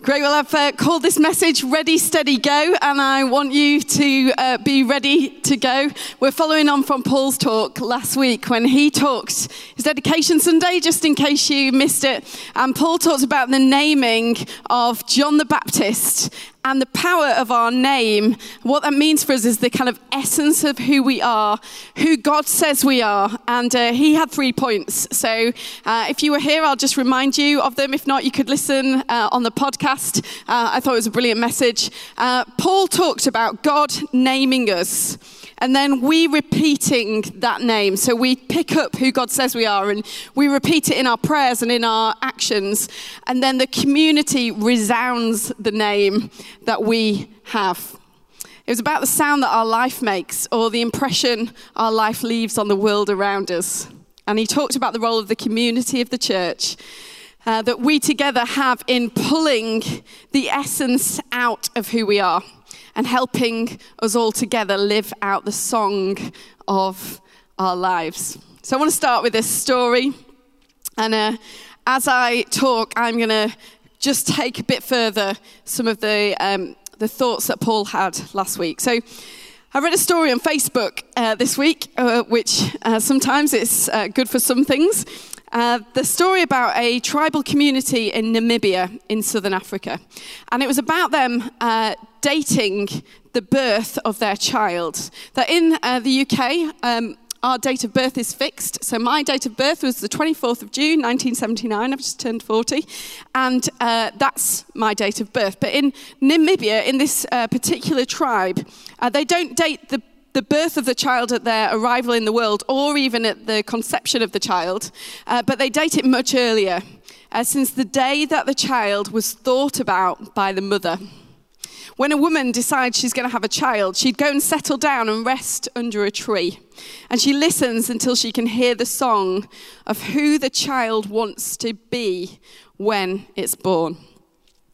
Great. Well, I've uh, called this message Ready, Steady, Go, and I want you to uh, be ready to go. We're following on from Paul's talk last week when he talked his dedication Sunday, just in case you missed it. And Paul talked about the naming of John the Baptist and the power of our name, what that means for us is the kind of essence of who we are, who God says we are. And uh, he had three points. So uh, if you were here, I'll just remind you of them. If not, you could listen uh, on the podcast. Uh, I thought it was a brilliant message. Uh, Paul talked about God naming us and then we repeating that name. So we pick up who God says we are and we repeat it in our prayers and in our actions. And then the community resounds the name that we have. It was about the sound that our life makes or the impression our life leaves on the world around us. And he talked about the role of the community of the church. Uh, that we together have in pulling the essence out of who we are and helping us all together live out the song of our lives. So I want to start with this story. And uh, as I talk, I'm going to just take a bit further some of the, um, the thoughts that Paul had last week. So I read a story on Facebook uh, this week, uh, which uh, sometimes it's uh, good for some things. Uh, the story about a tribal community in Namibia in southern Africa. And it was about them uh, dating the birth of their child. That in uh, the UK, um, our date of birth is fixed. So my date of birth was the 24th of June, 1979. I've just turned 40. And uh, that's my date of birth. But in Namibia, in this uh, particular tribe, uh, they don't date the the birth of the child at their arrival in the world or even at the conception of the child, uh, but they date it much earlier, uh, since the day that the child was thought about by the mother. When a woman decides she's going to have a child, she'd go and settle down and rest under a tree. And she listens until she can hear the song of who the child wants to be when it's born.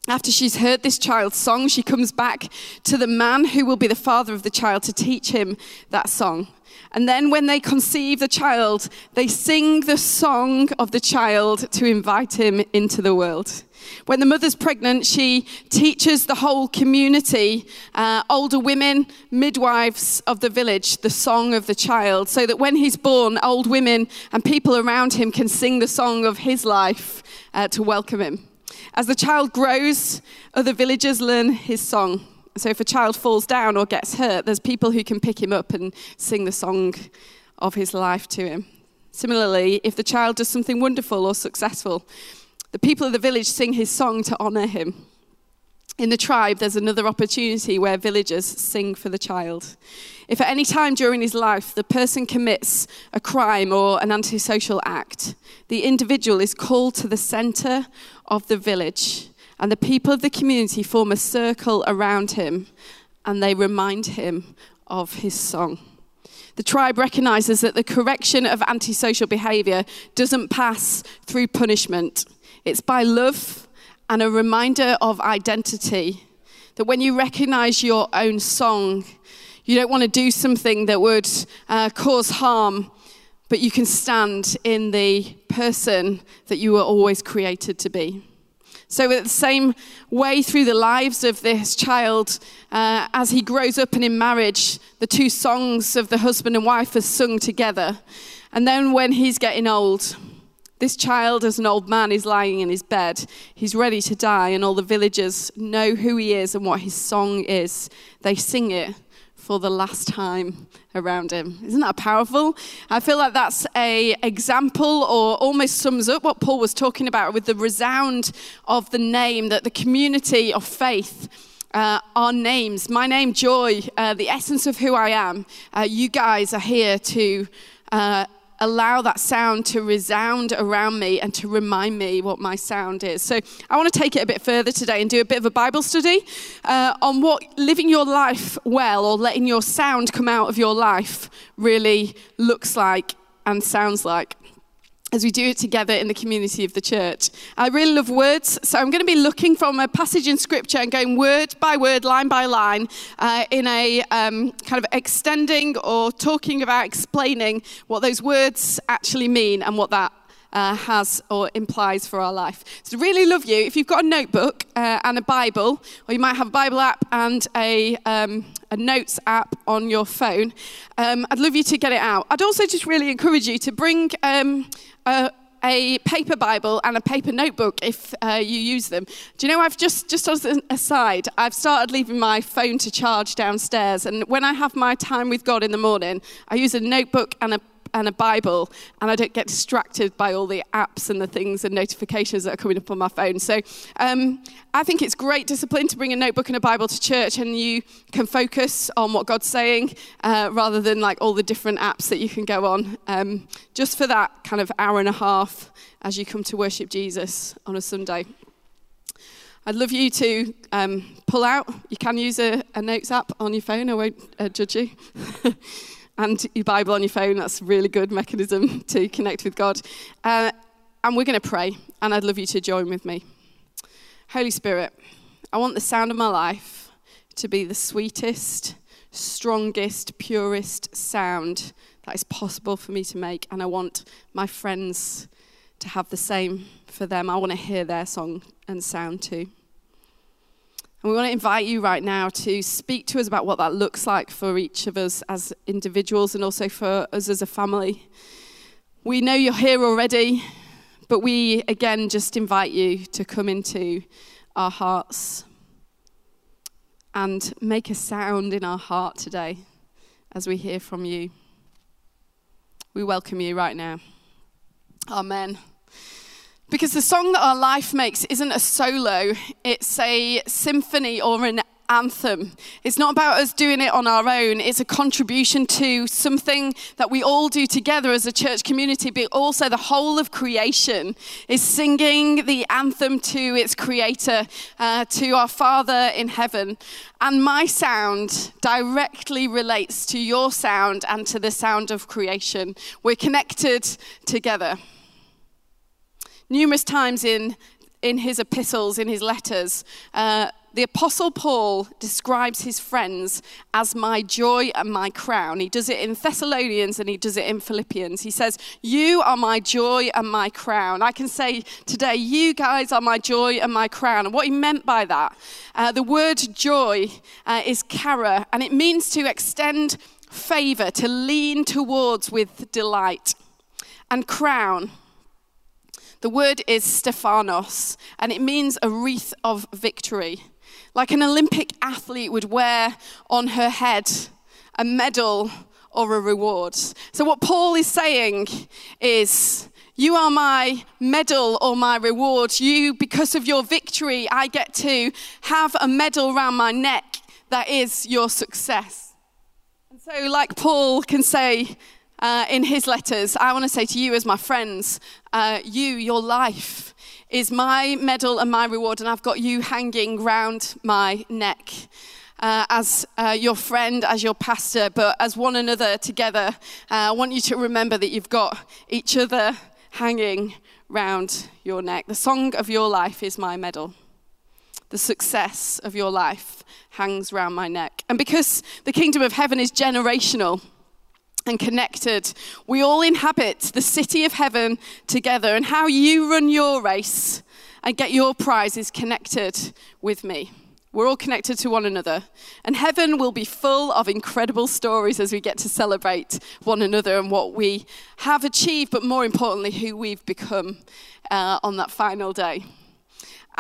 After she's heard this child's song, she comes back to the man who will be the father of the child to teach him that song. And then, when they conceive the child, they sing the song of the child to invite him into the world. When the mother's pregnant, she teaches the whole community, uh, older women, midwives of the village, the song of the child, so that when he's born, old women and people around him can sing the song of his life uh, to welcome him. As the child grows, other villagers learn his song. So if a child falls down or gets hurt, there's people who can pick him up and sing the song of his life to him. Similarly, if the child does something wonderful or successful, the people of the village sing his song to honor him. In the tribe, there's another opportunity where villagers sing for the child. If at any time during his life the person commits a crime or an antisocial act, the individual is called to the center of the village, and the people of the community form a circle around him and they remind him of his song. The tribe recognizes that the correction of antisocial behavior doesn't pass through punishment, it's by love and a reminder of identity. That when you recognize your own song, you don't want to do something that would uh, cause harm, but you can stand in the person that you were always created to be. So, at the same way through the lives of this child, uh, as he grows up and in marriage, the two songs of the husband and wife are sung together. And then when he's getting old, this child, as an old man, is lying in his bed. He's ready to die, and all the villagers know who he is and what his song is. They sing it for the last time around him. Isn't that powerful? I feel like that's a example or almost sums up what Paul was talking about with the resound of the name that the community of faith uh, our names, my name, Joy, uh, the essence of who I am. Uh, you guys are here to uh, allow that sound to resound around me and to remind me what my sound is. So I want to take it a bit further today and do a bit of a Bible study uh, on what living your life well or letting your sound come out of your life really looks like and sounds like as we do it together in the community of the church. I really love words, so I'm going to be looking from a passage in scripture and going word by word, line by line, uh, in a um, kind of extending or talking about explaining what those words actually mean and what that uh, has or implies for our life. So, really love you. If you've got a notebook uh, and a Bible, or you might have a Bible app and a, um, a notes app on your phone, um, I'd love you to get it out. I'd also just really encourage you to bring um, a a paper Bible and a paper notebook if uh, you use them. Do you know, I've just, just as an aside, I've started leaving my phone to charge downstairs. And when I have my time with God in the morning, I use a notebook and a and a Bible, and I don't get distracted by all the apps and the things and notifications that are coming up on my phone. So um, I think it's great discipline to bring a notebook and a Bible to church, and you can focus on what God's saying uh, rather than like all the different apps that you can go on. Um, just for that kind of hour and a half as you come to worship Jesus on a Sunday. I'd love you to um, pull out. You can use a, a, notes app on your phone. I won't uh, judge you. and your Bible on your phone. That's a really good mechanism to connect with God. Uh, and we're going to pray, and I'd love you to join with me. Holy Spirit, I want the sound of my life to be the sweetest, strongest, purest sound that is possible for me to make. And I want my friends to have the same for them. I want to hear their song and sound too. And we want to invite you right now to speak to us about what that looks like for each of us as individuals and also for us as a family. We know you're here already, but we again just invite you to come into our hearts and make a sound in our heart today as we hear from you. We welcome you right now. Amen. Because the song that our life makes isn't a solo, it's a symphony or an anthem. It's not about us doing it on our own, it's a contribution to something that we all do together as a church community, but also the whole of creation is singing the anthem to its creator, uh, to our Father in heaven. And my sound directly relates to your sound and to the sound of creation. We're connected together numerous times in, in his epistles, in his letters, uh, the Apostle Paul describes his friends as my joy and my crown. He does it in Thessalonians and he does it in Philippians. He says, You are my joy and my crown. I can say today, You guys are my joy and my crown. And what he meant by that, uh, the word joy uh, is chara, and it means to extend favor, to lean towards with delight. And crown, the word is Stephanos, and it means a wreath of victory. Like an Olympic athlete would wear on her head a medal or a reward. So, what Paul is saying is, you are my medal or my reward. You, because of your victory, I get to have a medal around my neck that is your success. And so, like Paul can say, uh, in his letters, I want to say to you, as my friends, uh, you, your life, is my medal and my reward, and I've got you hanging round my neck. Uh, as uh, your friend, as your pastor, but as one another together, uh, I want you to remember that you've got each other hanging round your neck. The song of your life is my medal. The success of your life hangs round my neck. And because the kingdom of heaven is generational, and connected. We all inhabit the city of heaven together, and how you run your race and get your prize is connected with me. We're all connected to one another. And heaven will be full of incredible stories as we get to celebrate one another and what we have achieved, but more importantly, who we've become uh, on that final day.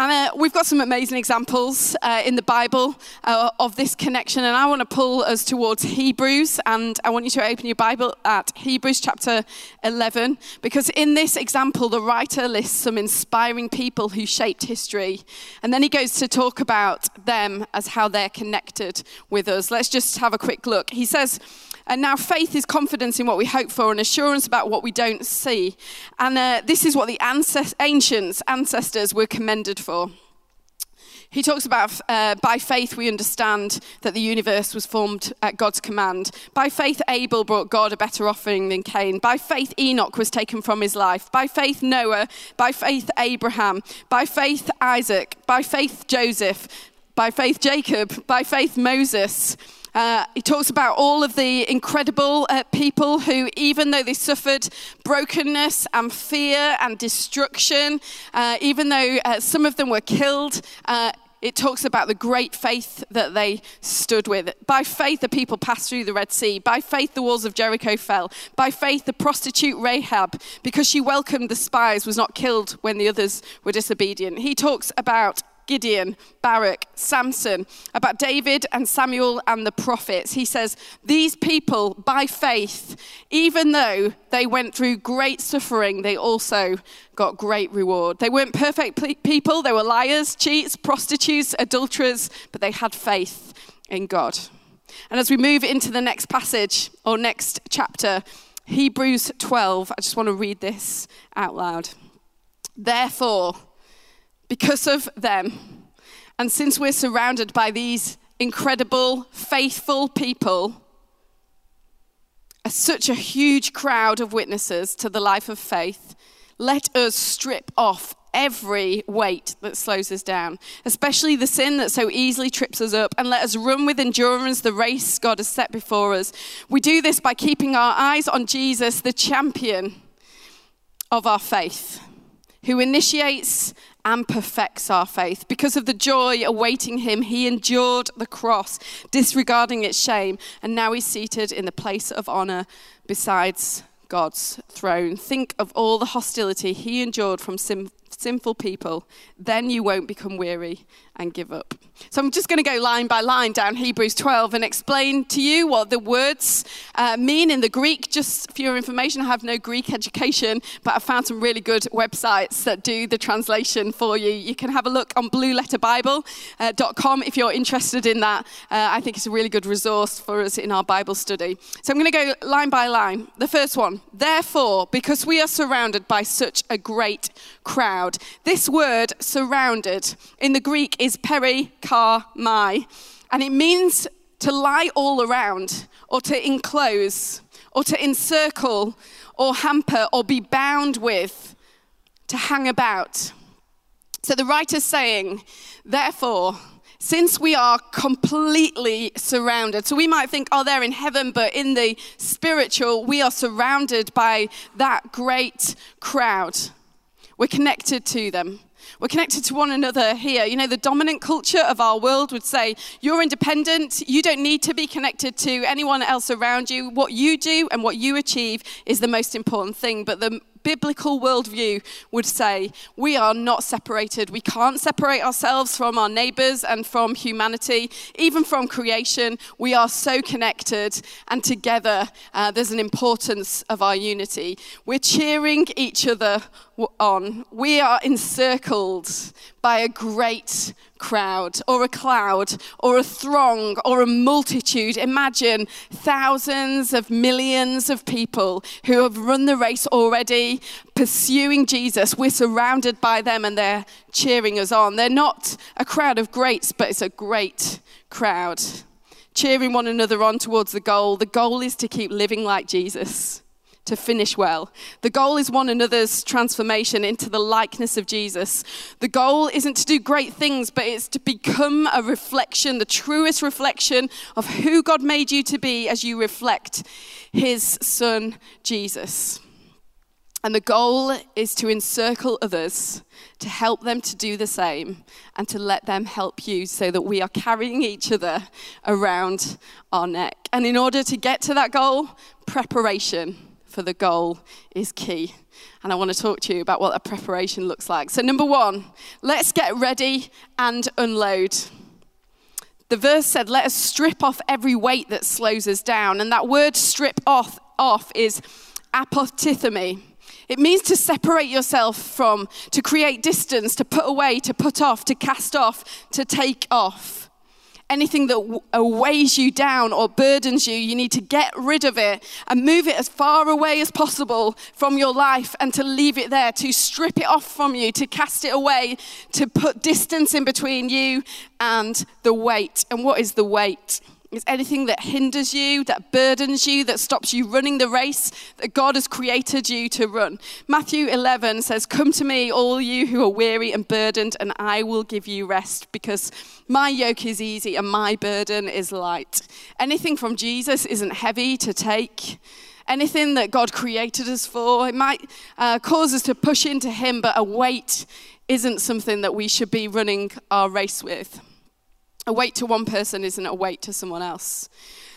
And uh, we've got some amazing examples uh, in the Bible uh, of this connection, and I want to pull us towards Hebrews. And I want you to open your Bible at Hebrews chapter 11, because in this example, the writer lists some inspiring people who shaped history. And then he goes to talk about them as how they're connected with us. Let's just have a quick look. He says, and now faith is confidence in what we hope for and assurance about what we don't see. And uh, this is what the ancest- ancients, ancestors were commended for. He talks about uh, by faith we understand that the universe was formed at God's command. By faith, Abel brought God a better offering than Cain. By faith, Enoch was taken from his life. By faith, Noah. By faith, Abraham. By faith, Isaac. By faith, Joseph. By faith, Jacob. By faith, Moses Uh, he talks about all of the incredible uh, people who, even though they suffered brokenness and fear and destruction, uh, even though uh, some of them were killed, uh, it talks about the great faith that they stood with. By faith, the people passed through the Red Sea. By faith, the walls of Jericho fell. By faith, the prostitute Rahab, because she welcomed the spies, was not killed when the others were disobedient. He talks about Gideon, Barak, Samson, about David and Samuel and the prophets. He says, These people, by faith, even though they went through great suffering, they also got great reward. They weren't perfect people, they were liars, cheats, prostitutes, adulterers, but they had faith in God. And as we move into the next passage or next chapter, Hebrews 12, I just want to read this out loud. Therefore, because of them. And since we're surrounded by these incredible, faithful people, such a huge crowd of witnesses to the life of faith, let us strip off every weight that slows us down, especially the sin that so easily trips us up, and let us run with endurance the race God has set before us. We do this by keeping our eyes on Jesus, the champion of our faith, who initiates and perfects our faith. Because of the joy awaiting him, he endured the cross, disregarding its shame, and now he's seated in the place of honor besides God's throne. Think of all the hostility he endured from sin- sinful people. Then you won't become weary and give up. So I'm just going to go line by line down Hebrews 12 and explain to you what the words uh, mean in the Greek. Just for your information, I have no Greek education, but I found some really good websites that do the translation for you. You can have a look on blueletterbible.com uh, if you're interested in that. Uh, I think it's a really good resource for us in our Bible study. So I'm going to go line by line. The first one, therefore, because we are surrounded by such a great crowd. This word, surrounded, in the Greek is is peri kar mai, and it means to lie all around, or to enclose, or to encircle, or hamper, or be bound with, to hang about. So the writer's saying, therefore, since we are completely surrounded, so we might think, oh, they're in heaven, but in the spiritual, we are surrounded by that great crowd. We're connected to them. We're connected to one another here. You know, the dominant culture of our world would say, You're independent. You don't need to be connected to anyone else around you. What you do and what you achieve is the most important thing. But the biblical worldview would say we are not separated. We can't separate ourselves from our neighbors and from humanity, even from creation. We are so connected, and together uh, there's an importance of our unity. We're cheering each other on. We are encircled by a great crowd or a cloud or a throng or a multitude. Imagine thousands of millions of people who have run the race already, pursuing Jesus. We're surrounded by them and they're cheering us on. They're not a crowd of greats, but it's a great crowd. Cheering one another on towards the goal. The goal is to keep living like Jesus to finish well. The goal is one another's transformation into the likeness of Jesus. The goal isn't to do great things, but it's to become a reflection, the truest reflection of who God made you to be as you reflect his son, Jesus. And the goal is to encircle others, to help them to do the same, and to let them help you so that we are carrying each other around our neck. And in order to get to that goal, preparation for the goal is key. And I want to talk to you about what a preparation looks like. So, number one, let's get ready and unload. The verse said, Let us strip off every weight that slows us down. And that word strip off, off is apotithemi. It means to separate yourself from, to create distance, to put away, to put off, to cast off, to take off anything that uh, weighs you down or burdens you, you need to get rid of it and move it as far away as possible from your life and to leave it there, to strip it off from you, to cast it away, to put distance in between you and the weight. And what is the weight? It's anything that hinders you, that burdens you, that stops you running the race that God has created you to run. Matthew 11 says, Come to me, all you who are weary and burdened, and I will give you rest because my yoke is easy and my burden is light. Anything from Jesus isn't heavy to take. Anything that God created us for, it might uh, cause us to push into Him, but a weight isn't something that we should be running our race with. A weight to one person isn't a weight to someone else.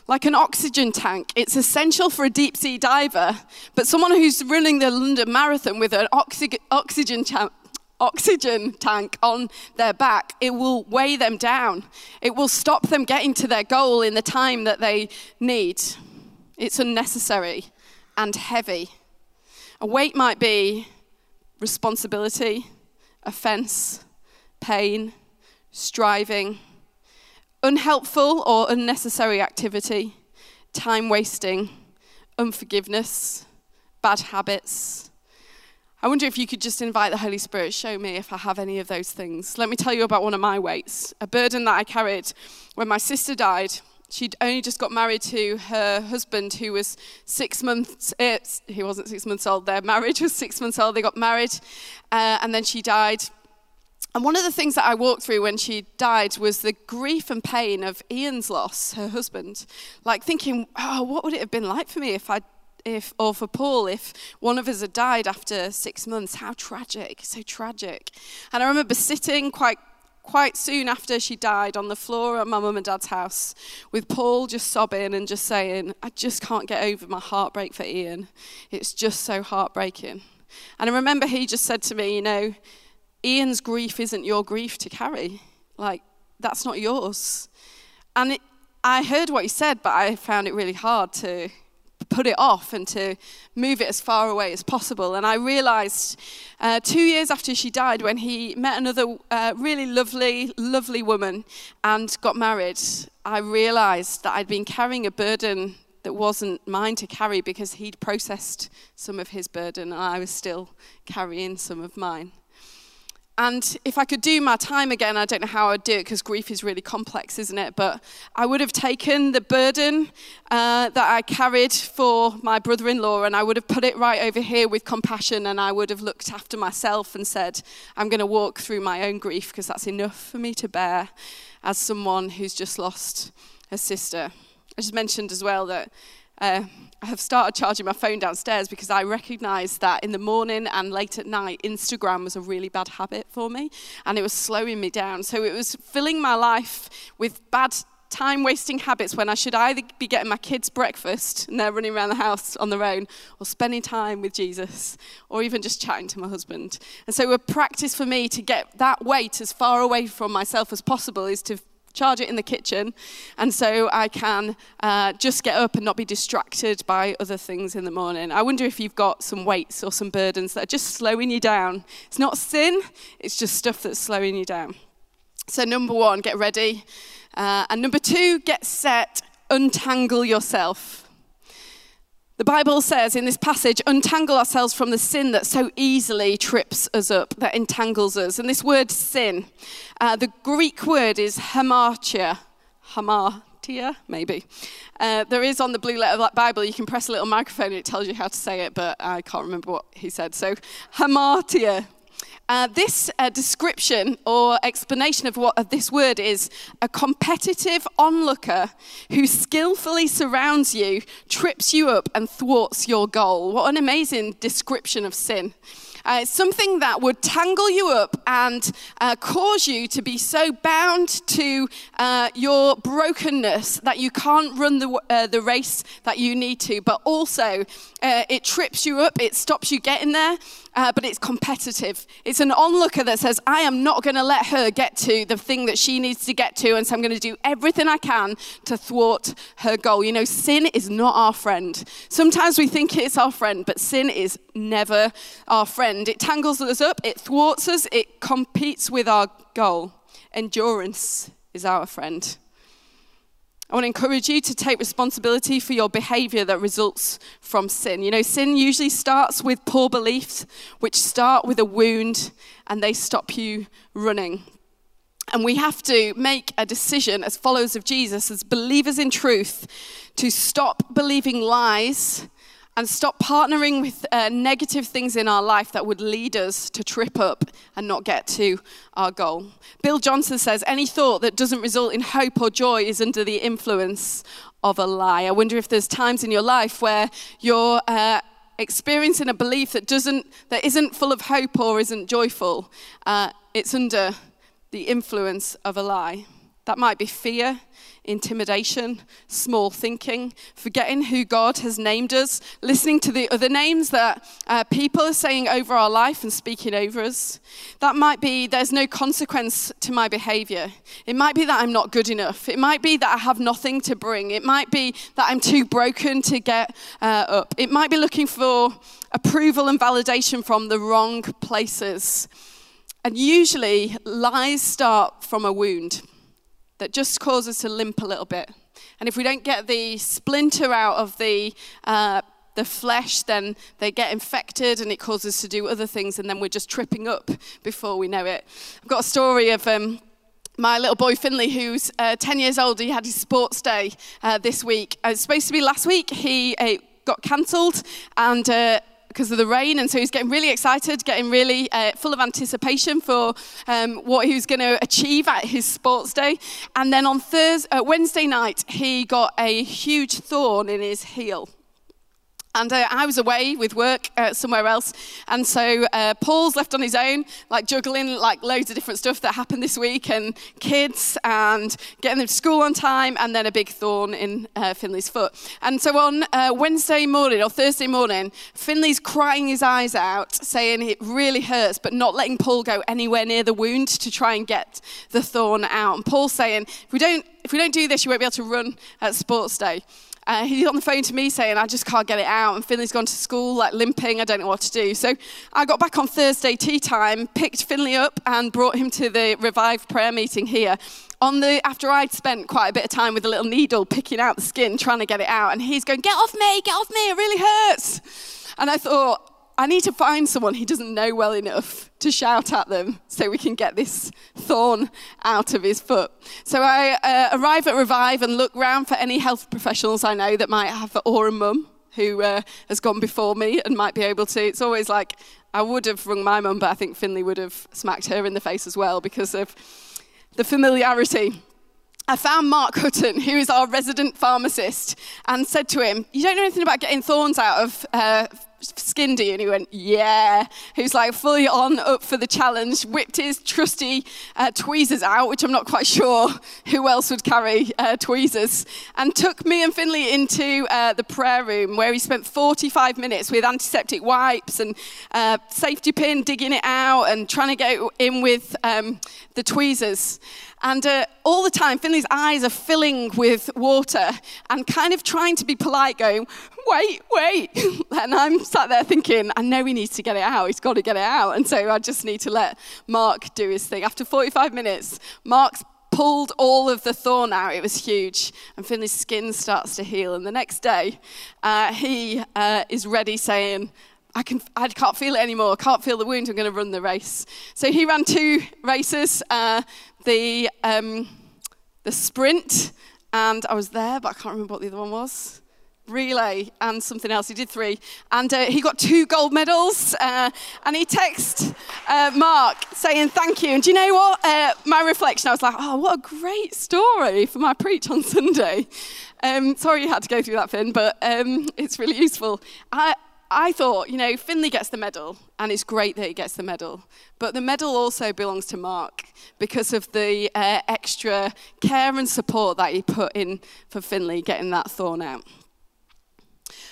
Like an oxygen tank, it's essential for a deep sea diver, but someone who's running the London Marathon with an oxy- oxygen, cha- oxygen tank on their back, it will weigh them down. It will stop them getting to their goal in the time that they need. It's unnecessary and heavy. A weight might be responsibility, offense, pain, striving unhelpful or unnecessary activity, time wasting, unforgiveness, bad habits. I wonder if you could just invite the Holy Spirit, show me if I have any of those things. Let me tell you about one of my weights, a burden that I carried when my sister died. She'd only just got married to her husband, who was six months. Uh, he wasn't six months old. Their marriage was six months old. They got married, uh, and then she died. And one of the things that I walked through when she died was the grief and pain of Ian's loss, her husband. Like thinking, oh, what would it have been like for me if I, if, or for Paul, if one of us had died after six months? How tragic, so tragic. And I remember sitting quite, quite soon after she died on the floor at my mum and dad's house with Paul just sobbing and just saying, I just can't get over my heartbreak for Ian. It's just so heartbreaking. And I remember he just said to me, you know, Ian's grief isn't your grief to carry. Like, that's not yours. And it, I heard what he said, but I found it really hard to put it off and to move it as far away as possible. And I realized uh, two years after she died, when he met another uh, really lovely, lovely woman and got married, I realized that I'd been carrying a burden that wasn't mine to carry because he'd processed some of his burden and I was still carrying some of mine. And if I could do my time again, I don't know how I'd do it because grief is really complex, isn't it? But I would have taken the burden uh, that I carried for my brother in law and I would have put it right over here with compassion and I would have looked after myself and said, I'm going to walk through my own grief because that's enough for me to bear as someone who's just lost a sister. I just mentioned as well that uh, I have started charging my phone downstairs because I recognized that in the morning and late at night, Instagram was a really bad habit for me and it was slowing me down. So it was filling my life with bad time wasting habits when I should either be getting my kids breakfast and they're running around the house on their own, or spending time with Jesus, or even just chatting to my husband. And so, a practice for me to get that weight as far away from myself as possible is to charge it in the kitchen, and so I can uh, just get up and not be distracted by other things in the morning. I wonder if you've got some weights or some burdens that are just slowing you down. It's not sin, it's just stuff that's slowing you down. So, number one, get ready. Uh, and number two, get set, untangle yourself. The Bible says in this passage, untangle ourselves from the sin that so easily trips us up, that entangles us. And this word sin, uh, the Greek word is hamartia. Hamartia, maybe. Uh, there is on the blue letter Bible, you can press a little microphone and it tells you how to say it, but I can't remember what he said. So, hamartia. Uh, this uh, description or explanation of what of this word is a competitive onlooker who skillfully surrounds you, trips you up, and thwarts your goal. What an amazing description of sin. Uh, it's something that would tangle you up and uh, cause you to be so bound to uh, your brokenness that you can't run the, the race that you need to, but also it trips you up, it stops you getting there, uh, but it's competitive. It's an onlooker that says, I am not going to let her get to the thing that she needs to get to, and so I'm going to do everything I can to thwart her goal. You know, sin is not our friend. Sometimes we think it's our friend, but sin is never our friend. It tangles us up, it thwarts us, it competes with our goal. Endurance is our friend. I want to encourage you to take responsibility for your behavior that results from sin. You know, sin usually starts with poor beliefs, which start with a wound and they stop you running. And we have to make a decision as followers of Jesus, as believers in truth, to stop believing lies and stop partnering with uh, negative things in our life that would lead us to trip up and not get to our goal. Bill Johnson says any thought that doesn't result in hope or joy is under the influence of a lie. I wonder if there's times in your life where you're uh, experiencing a belief that doesn't that isn't full of hope or isn't joyful. Uh, it's under the influence of a lie. That might be fear intimidation, small thinking, forgetting who God has named us, listening to the other names that uh, people are saying over our life and speaking over us. That might be there's no consequence to my behavior. It might be that I'm not good enough. It might be that I have nothing to bring. It might be that I'm too broken to get uh, up. It might be looking for approval and validation from the wrong places. And usually, lies start from a wound that just cause us to limp a little bit. And if we don't get the splinter out of the, uh, the flesh, then they get infected and it causes us to do other things, and then we're just tripping up before we know it. I've got a story of. Um, my little boy Finley, who's uh, 10 years old, he had his sports day uh, this week. Uh, it was supposed to be last week. He uh, got cancelled, and uh, because of the rain, and so he's getting really excited, getting really uh, full of anticipation for um, what he was going to achieve at his sports day. And then on Thursday, uh, Wednesday night, he got a huge thorn in his heel. And uh, I was away with work uh, somewhere else. And so uh, Paul's left on his own, like juggling like loads of different stuff that happened this week and kids and getting them to school on time and then a big thorn in uh, Finley's foot. And so on uh, Wednesday morning or Thursday morning, Finley's crying his eyes out, saying it really hurts, but not letting Paul go anywhere near the wound to try and get the thorn out. And Paul's saying, if we don't, if we don't do this, you won't be able to run at sports day. Uh, he's on the phone to me saying, I just can't get it out. And Finley's gone to school, like limping. I don't know what to do. So I got back on Thursday tea time, picked Finley up, and brought him to the revived prayer meeting here. On the, after I'd spent quite a bit of time with a little needle picking out the skin, trying to get it out. And he's going, Get off me, get off me, it really hurts. And I thought, I need to find someone he doesn't know well enough to shout at them so we can get this thorn out of his foot. So I uh, arrive at Revive and look round for any health professionals I know that might have or a mum who uh, has gone before me and might be able to. It's always like, I would have rung my mum, but I think Finley would have smacked her in the face as well because of the familiarity. I found Mark Hutton, who is our resident pharmacist, and said to him, You don't know anything about getting thorns out of uh, skin, do? And he went, yeah. Who's like fully on, up for the challenge, whipped his trusty uh, tweezers out, which I'm not quite sure who else would carry uh, tweezers, and took me and Finley into uh, the prayer room where he spent 45 minutes with antiseptic wipes and uh, safety pin digging it out and trying to get in with um, the tweezers. And uh, all the time, Finley's eyes are filling with water and kind of trying to be polite, going, wait, wait. and I'm sat there thinking, I know he needs to get it out. He's got to get it out. And so I just need to let Mark do his thing. After 45 minutes, Mark's pulled all of the thorn out. It was huge. And Finley's skin starts to heal. And the next day, uh, he uh, is ready saying, I, can, I can't feel it anymore. I can't feel the wound. I'm going to run the race. So he ran two races uh, the, um, the sprint, and I was there, but I can't remember what the other one was relay and something else. He did three. And uh, he got two gold medals. Uh, and he texted uh, Mark saying thank you. And do you know what? Uh, my reflection, I was like, oh, what a great story for my preach on Sunday. Um, sorry you had to go through that, Finn, but um, it's really useful. I, I thought, you know, Finley gets the medal, and it's great that he gets the medal. But the medal also belongs to Mark because of the uh, extra care and support that he put in for Finley getting that thorn out.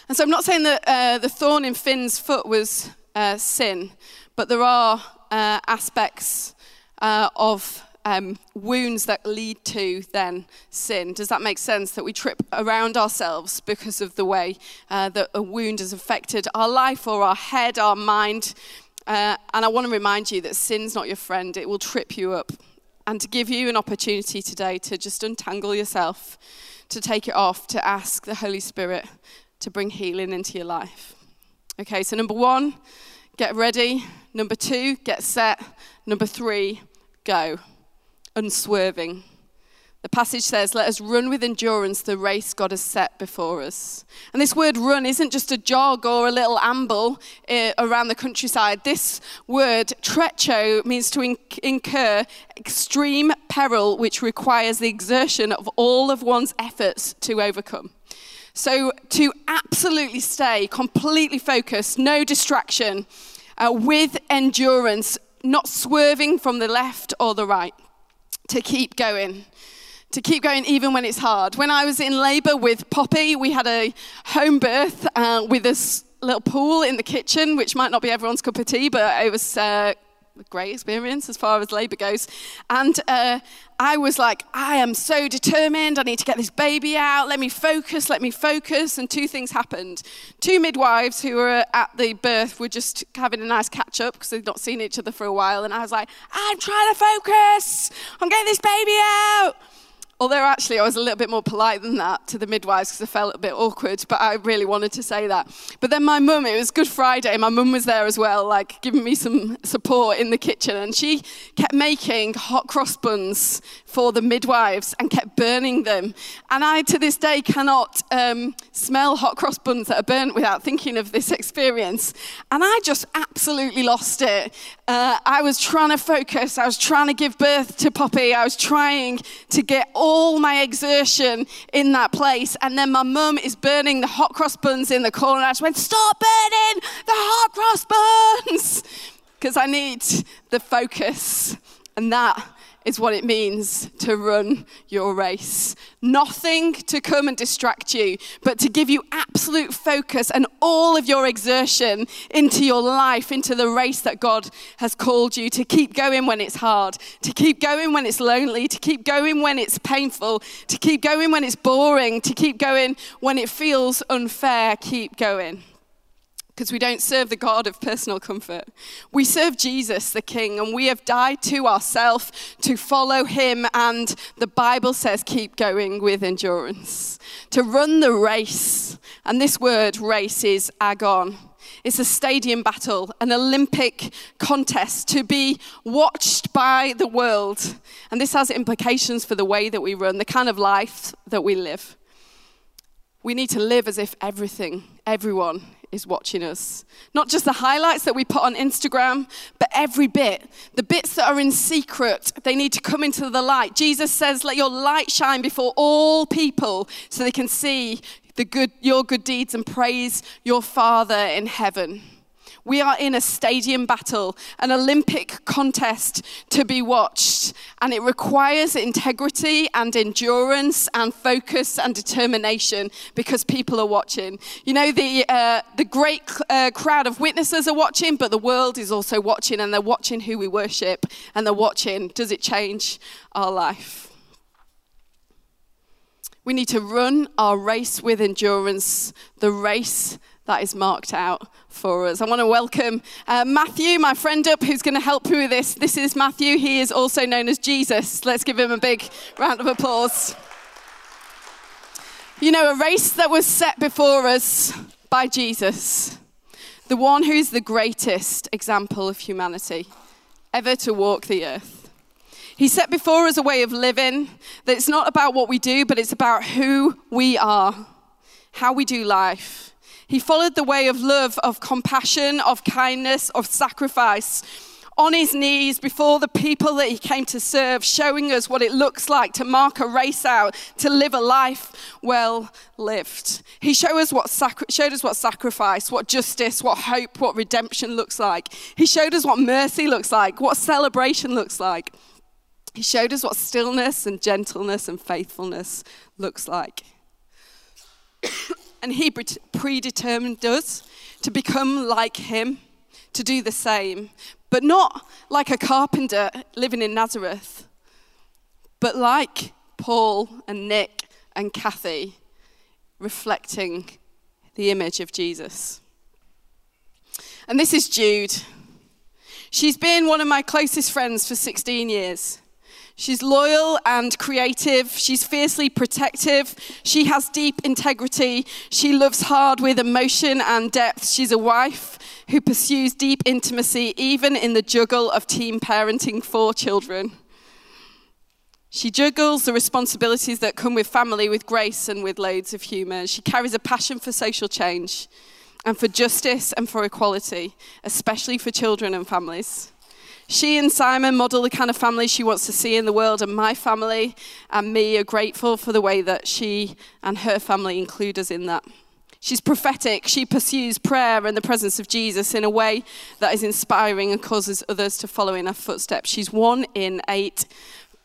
And so I'm not saying that uh, the thorn in Finn's foot was uh, sin, but there are uh, aspects uh, of um, wounds that lead to then sin. Does that make sense? That we trip around ourselves because of the way uh, that a wound has affected our life or our head, our mind. Uh, and I want to remind you that sin's not your friend, it will trip you up. And to give you an opportunity today to just untangle yourself, to take it off, to ask the Holy Spirit to bring healing into your life. Okay, so number one, get ready. Number two, get set. Number three, go unswerving. The passage says, Let us run with endurance the race God has set before us. And this word run isn't just a jog or a little amble uh, around the countryside. This word, trecho, means to incur extreme peril, which requires the exertion of all of one's efforts to overcome. So, to absolutely stay completely focused, no distraction, uh, with endurance, not swerving from the left or the right, to keep going to keep going even when it's hard. When I was in labour with Poppy, we had a home birth uh, with this little pool in the kitchen, which might not be everyone's cup of tea, but it was uh, great experience as far as labour goes. And uh, I was like, I am so determined. I need to get this baby out. Let me focus. Let me focus. And two things happened. Two midwives who were at the birth were just having a nice catch up because they'd not seen each other for a while. And I was like, I'm trying to focus. I'm getting this baby out. Although actually I was a little bit more polite than that to the midwives because I felt a bit awkward, but I really wanted to say that. But then my mum, it was Good Friday, my mum was there as well, like giving me some support in the kitchen, and she kept making hot cross buns for the midwives and kept burning them. And I, to this day, cannot um, smell hot cross buns that are burnt without thinking of this experience. And I just absolutely lost it. Uh, I was trying to focus, I was trying to give birth to Poppy, I was trying to get all my exertion in that place. And then my mum is burning the hot cross buns in the corner. I just went, Stop burning the hot cross buns! Because I need the focus. And that is what it means to run your race. Nothing to come and distract you, but to give you absolute focus and all of your exertion into your life, into the race that God has called you to keep going when it's hard, to keep going when it's lonely, to keep going when it's painful, to keep going when it's boring, to keep going when it feels unfair. Keep going because we don't serve the God of personal comfort. We serve Jesus, the King, and we have died to ourselves to follow him. And the Bible says, keep going with endurance, to run the race. And this word, race, is agon. It's a stadium battle, an Olympic contest to be watched by the world. And this has implications for the way that we run, the kind of life that we live. We need to live as if everything, everyone is watching us. Not just the highlights that we put on Instagram, but every bit. The bits that are in secret, they need to come into the light. Jesus says, Let your light shine before all people so they can see the good, your good deeds and praise your Father in heaven. We are in a stadium battle, an Olympic contest to be watched, and it requires integrity and endurance and focus and determination because people are watching. You know, the, uh, the great uh, crowd of witnesses are watching, but the world is also watching, and they're watching who we worship, and they're watching does it change our life? We need to run our race with endurance, the race that is marked out for us. I want to welcome uh, Matthew, my friend up, who's going to help me with this. This is Matthew. He is also known as Jesus. Let's give him a big round of applause. You know, a race that was set before us by Jesus, the one who's the greatest example of humanity ever to walk the earth. He set before us a way of living that it's not about what we do, but it's about who we are, how we do life he followed the way of love, of compassion, of kindness, of sacrifice on his knees before the people that he came to serve, showing us what it looks like to mark a race out, to live a life well lived. He showed us what, sacri- showed us what sacrifice, what justice, what hope, what redemption looks like. He showed us what mercy looks like, what celebration looks like. He showed us what stillness and gentleness and faithfulness looks like. And he predetermined us to become like him, to do the same, but not like a carpenter living in Nazareth, but like Paul and Nick and Kathy, reflecting the image of Jesus. And this is Jude. She's been one of my closest friends for 16 years. She's loyal and creative. She's fiercely protective. She has deep integrity. She loves hard with emotion and depth. She's a wife who pursues deep intimacy, even in the juggle of team parenting four children. She juggles the responsibilities that come with family with grace and with loads of humour. She carries a passion for social change and for justice and for equality, especially for children and families. She and Simon model the kind of family she wants to see in the world, and my family and me are grateful for the way that she and her family include us in that. She's prophetic. She pursues prayer and the presence of Jesus in a way that is inspiring and causes others to follow in her footsteps. She's one in eight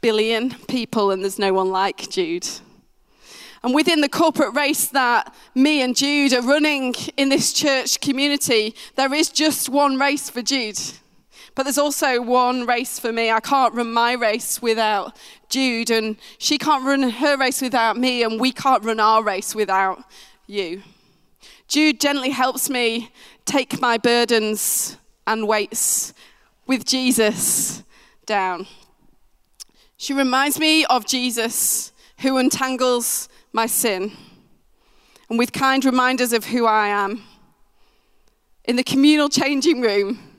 billion people, and there's no one like Jude. And within the corporate race that me and Jude are running in this church community, there is just one race for Jude. But there's also one race for me. I can't run my race without Jude, and she can't run her race without me, and we can't run our race without you. Jude gently helps me take my burdens and weights with Jesus down. She reminds me of Jesus who untangles my sin, and with kind reminders of who I am. In the communal changing room,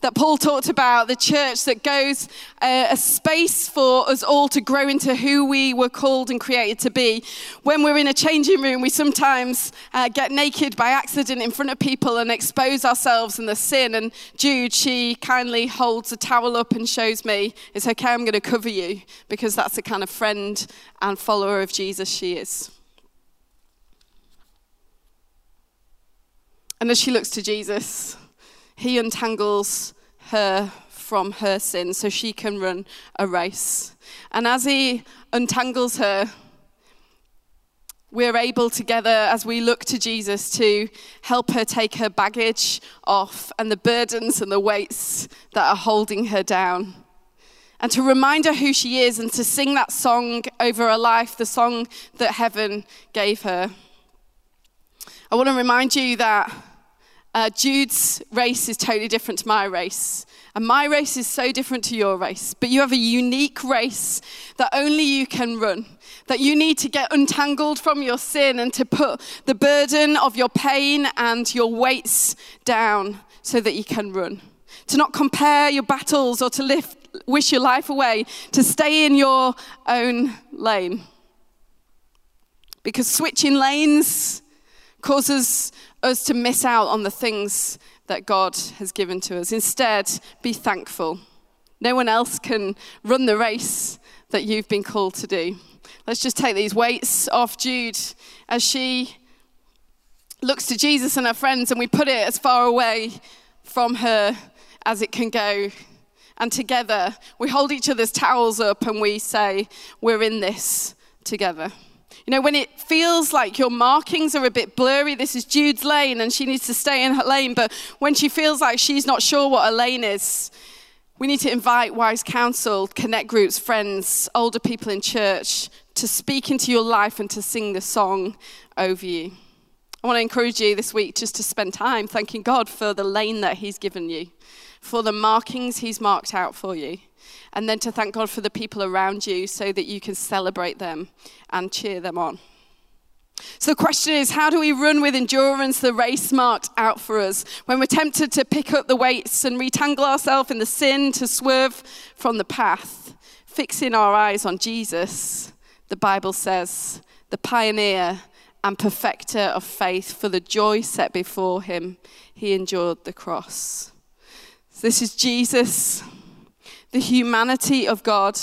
that Paul talked about, the church that goes uh, a space for us all to grow into who we were called and created to be. When we're in a changing room, we sometimes uh, get naked by accident in front of people and expose ourselves in the sin. And Jude, she kindly holds a towel up and shows me, it's okay, I'm going to cover you, because that's the kind of friend and follower of Jesus she is. And as she looks to Jesus, he untangles her from her sin so she can run a race. And as he untangles her, we're able together, as we look to Jesus, to help her take her baggage off and the burdens and the weights that are holding her down. And to remind her who she is and to sing that song over her life, the song that heaven gave her. I want to remind you that uh, Jude's race is totally different to my race. And my race is so different to your race. But you have a unique race that only you can run. That you need to get untangled from your sin and to put the burden of your pain and your weights down so that you can run. To not compare your battles or to lift, wish your life away, to stay in your own lane. Because switching lanes causes us to miss out on the things that God has given to us. Instead, be thankful. No one else can run the race that you've been called to do. Let's just take these weights off Jude as she looks to Jesus and her friends, and we put it as far away from her as it can go. And together, we hold each other's towels up and we say, We're in this together. You know, when it feels like your markings are a bit blurry, this is Jude's lane and she needs to stay in her lane, but when she feels like she's not sure what her lane is, we need to invite wise counsel, connect groups, friends, older people in church to speak into your life and to sing the song over you. I want to encourage you this week just to spend time thanking God for the lane that He's given you, for the markings He's marked out for you and then to thank God for the people around you so that you can celebrate them and cheer them on. So, the question is how do we run with endurance the race marked out for us when we're tempted to pick up the weights and retangle ourselves in the sin to swerve from the path? Fixing our eyes on Jesus, the Bible says, the pioneer and perfecter of faith, for the joy set before him, he endured the cross. So this is Jesus the humanity of God.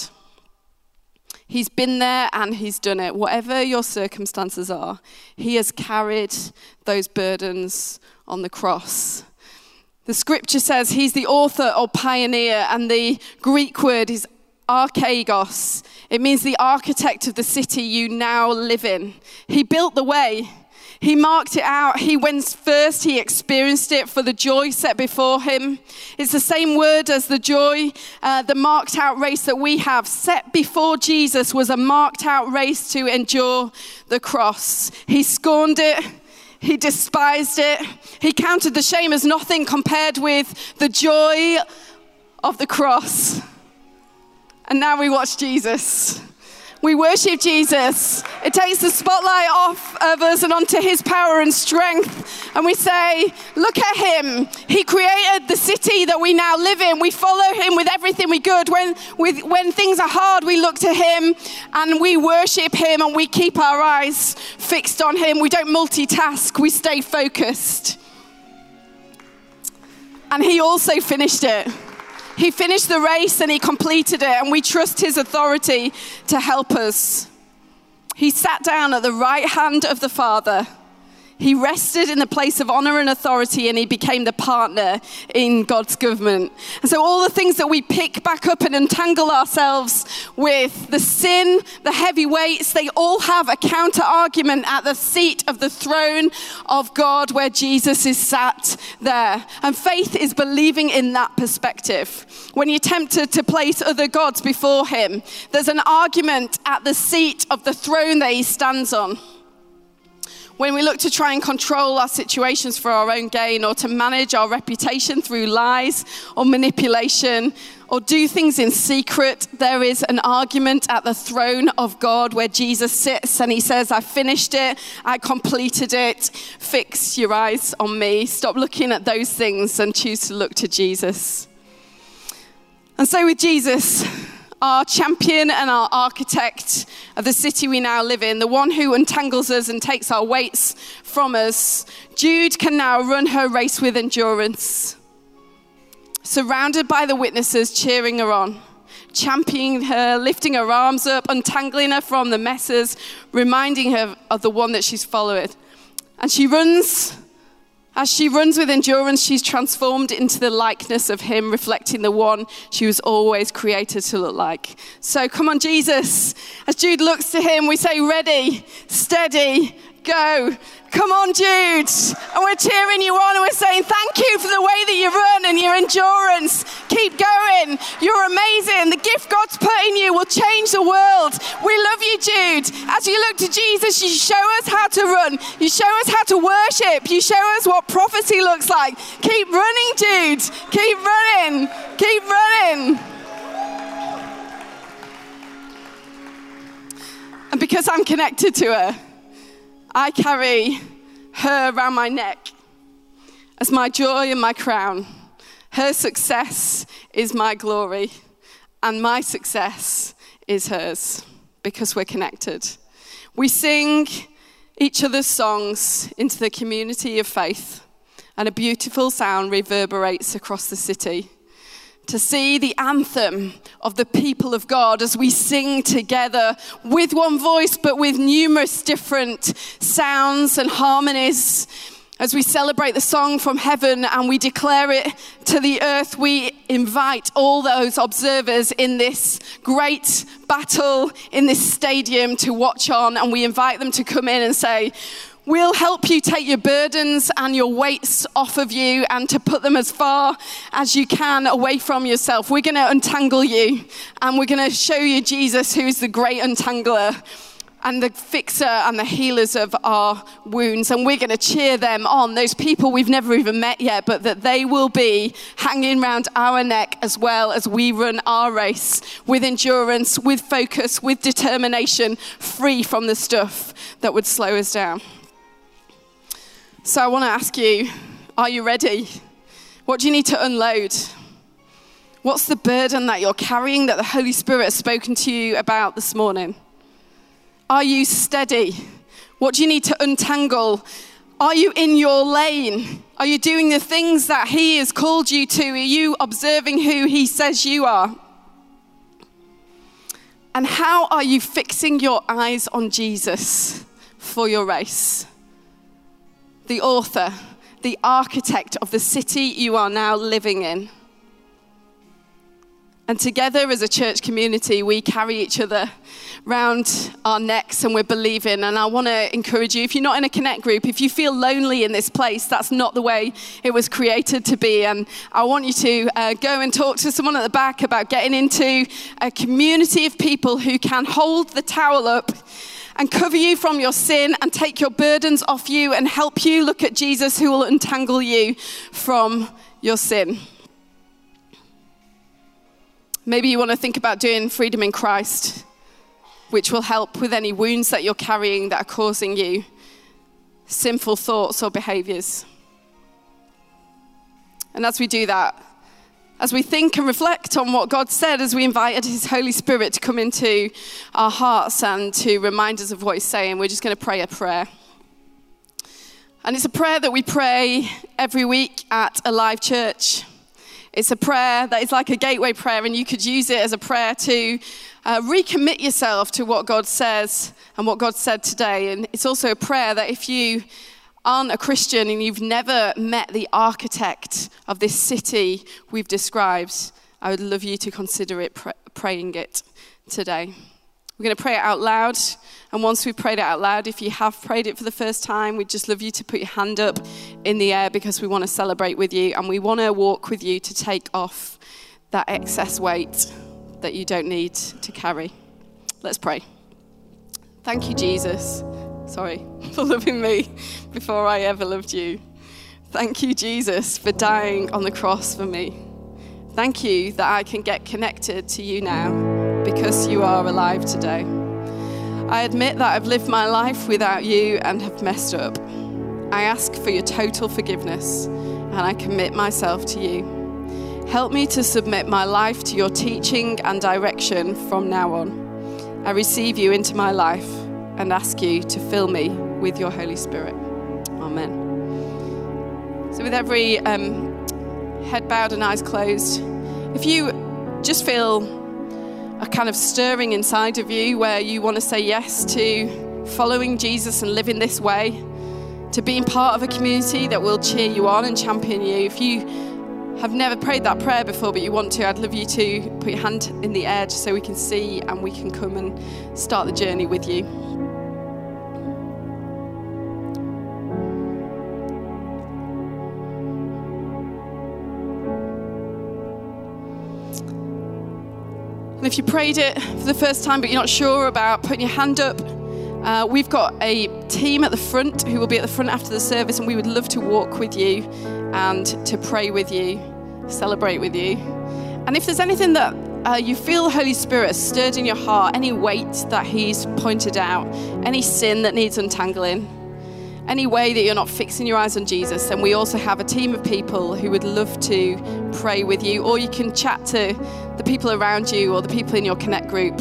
He's been there and he's done it. Whatever your circumstances are, he has carried those burdens on the cross. The scripture says he's the author or pioneer, and the Greek word is archegos. It means the architect of the city you now live in. He built the way. He marked it out. He went first. He experienced it for the joy set before him. It's the same word as the joy, uh, the marked out race that we have. Set before Jesus was a marked out race to endure the cross. He scorned it. He despised it. He counted the shame as nothing compared with the joy of the cross. And now we watch Jesus We worship Jesus. It takes the spotlight off of us and onto his power and strength. And we say, Look at him. He created the city that we now live in. We follow him with everything we good. When, with, when things are hard, we look to him and we worship him and we keep our eyes fixed on him. We don't multitask, we stay focused. And he also finished it. He finished the race and he completed it, and we trust his authority to help us. He sat down at the right hand of the Father he rested in the place of honor and authority and he became the partner in God's government. And so, all the things that we pick back up and entangle ourselves with, the sin, the heavy weights, they all have a counter argument at the seat of the throne of God where Jesus is sat there. And faith is believing in that perspective. When you're tempted to place other gods before him, there's an argument at the seat of the throne that he stands on when we look to try and control our situations for our own gain or to manage our reputation through lies or manipulation or do things in secret, there is an argument at the throne of God where Jesus sits and he says, I finished it, I completed it. Fix your eyes on me. Stop looking at those things and choose to look to Jesus. And so, with Jesus, our champion and our architect of the city we now live in, the one who untangles us and takes our weights from us, Jude can now run her race with endurance. Surrounded by the witnesses cheering her on, championing her, lifting her arms up, untangling her from the messes, reminding her of the one that she's followed. And she runs as she runs with endurance, she's transformed into the likeness of Him, reflecting the one she was always created to look like. So come on, Jesus. As Jude looks to Him, we say, Ready, steady, go. Come on, Jude. And we're cheering you on and we're saying, Thank you for the way that you run and your endurance. Keep going. You're amazing. The gift God's put in you will change the world. We love you, Jude. As you look to Jesus, you show us how to run, you show us how to worship, you show us what prophecy looks like. Keep running, Jude. Keep running. Keep running. And because I'm connected to her, I carry her around my neck as my joy and my crown. Her success is my glory, and my success is hers because we're connected. We sing each other's songs into the community of faith, and a beautiful sound reverberates across the city to see the anthem of the people of God as we sing together with one voice, but with numerous different sounds and harmonies. As we celebrate the song from heaven and we declare it to the earth, we invite all those observers in this great battle in this stadium to watch on, and we invite them to come in and say, We'll help you take your burdens and your weights off of you and to put them as far as you can away from yourself. We're going to untangle you and we're going to show you Jesus, who's the great untangler and the fixer and the healers of our wounds. And we're going to cheer them on, those people we've never even met yet, but that they will be hanging around our neck as well as we run our race with endurance, with focus, with determination, free from the stuff that would slow us down. So I want to ask you are you ready? What do you need to unload? What's the burden that you're carrying that the Holy Spirit has spoken to you about this morning? Are you steady? What do you need to untangle? Are you in your lane? Are you doing the things that He has called you to? Are you observing who He says you are? And how are you fixing your eyes on Jesus for your race? The author, the architect of the city you are now living in. And together as a church community, we carry each other round our necks and we're believing. And I want to encourage you if you're not in a connect group, if you feel lonely in this place, that's not the way it was created to be. And I want you to uh, go and talk to someone at the back about getting into a community of people who can hold the towel up and cover you from your sin and take your burdens off you and help you look at Jesus who will untangle you from your sin. Maybe you want to think about doing freedom in Christ. which will help with any wounds that you're carrying that are causing you sinful thoughts or behaviors. And as we do that, as we think and reflect on what God said, as we invited His Holy Spirit to come into our hearts and to remind us of what He's saying, we're just going to pray a prayer. And it's a prayer that we pray every week at Alive Church. It's a prayer that is like a gateway prayer, and you could use it as a prayer to uh, recommit yourself to what God says and what God said today. And it's also a prayer that if you aren't a Christian and you've never met the architect of this city we've described, I would love you to consider it pr- praying it today. We're going to pray it out loud. And once we've prayed it out loud, if you have prayed it for the first time, we'd just love you to put your hand up in the air because we want to celebrate with you and we want to walk with you to take off that excess weight that you don't need to carry. Let's pray. Thank you, Jesus. Sorry, for loving me before I ever loved you. Thank you, Jesus, for dying on the cross for me. Thank you that I can get connected to you now because you are alive today. I admit that I've lived my life without you and have messed up. I ask for your total forgiveness and I commit myself to you. Help me to submit my life to your teaching and direction from now on. I receive you into my life and ask you to fill me with your Holy Spirit. Amen. So, with every um, head bowed and eyes closed, if you just feel a kind of stirring inside of you where you want to say yes to following Jesus and living this way, to being part of a community that will cheer you on and champion you. If you have never prayed that prayer before but you want to, I'd love you to put your hand in the air just so we can see and we can come and start the journey with you. And if you prayed it for the first time but you're not sure about putting your hand up, uh, we've got a team at the front who will be at the front after the service, and we would love to walk with you and to pray with you, celebrate with you. And if there's anything that uh, you feel the Holy Spirit stirred in your heart, any weight that He's pointed out, any sin that needs untangling, any way that you're not fixing your eyes on Jesus, then we also have a team of people who would love to pray with you, or you can chat to the people around you or the people in your Connect group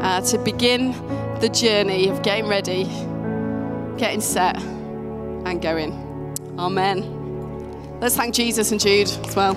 uh, to begin the journey of getting ready, getting set, and going. Amen. Let's thank Jesus and Jude as well.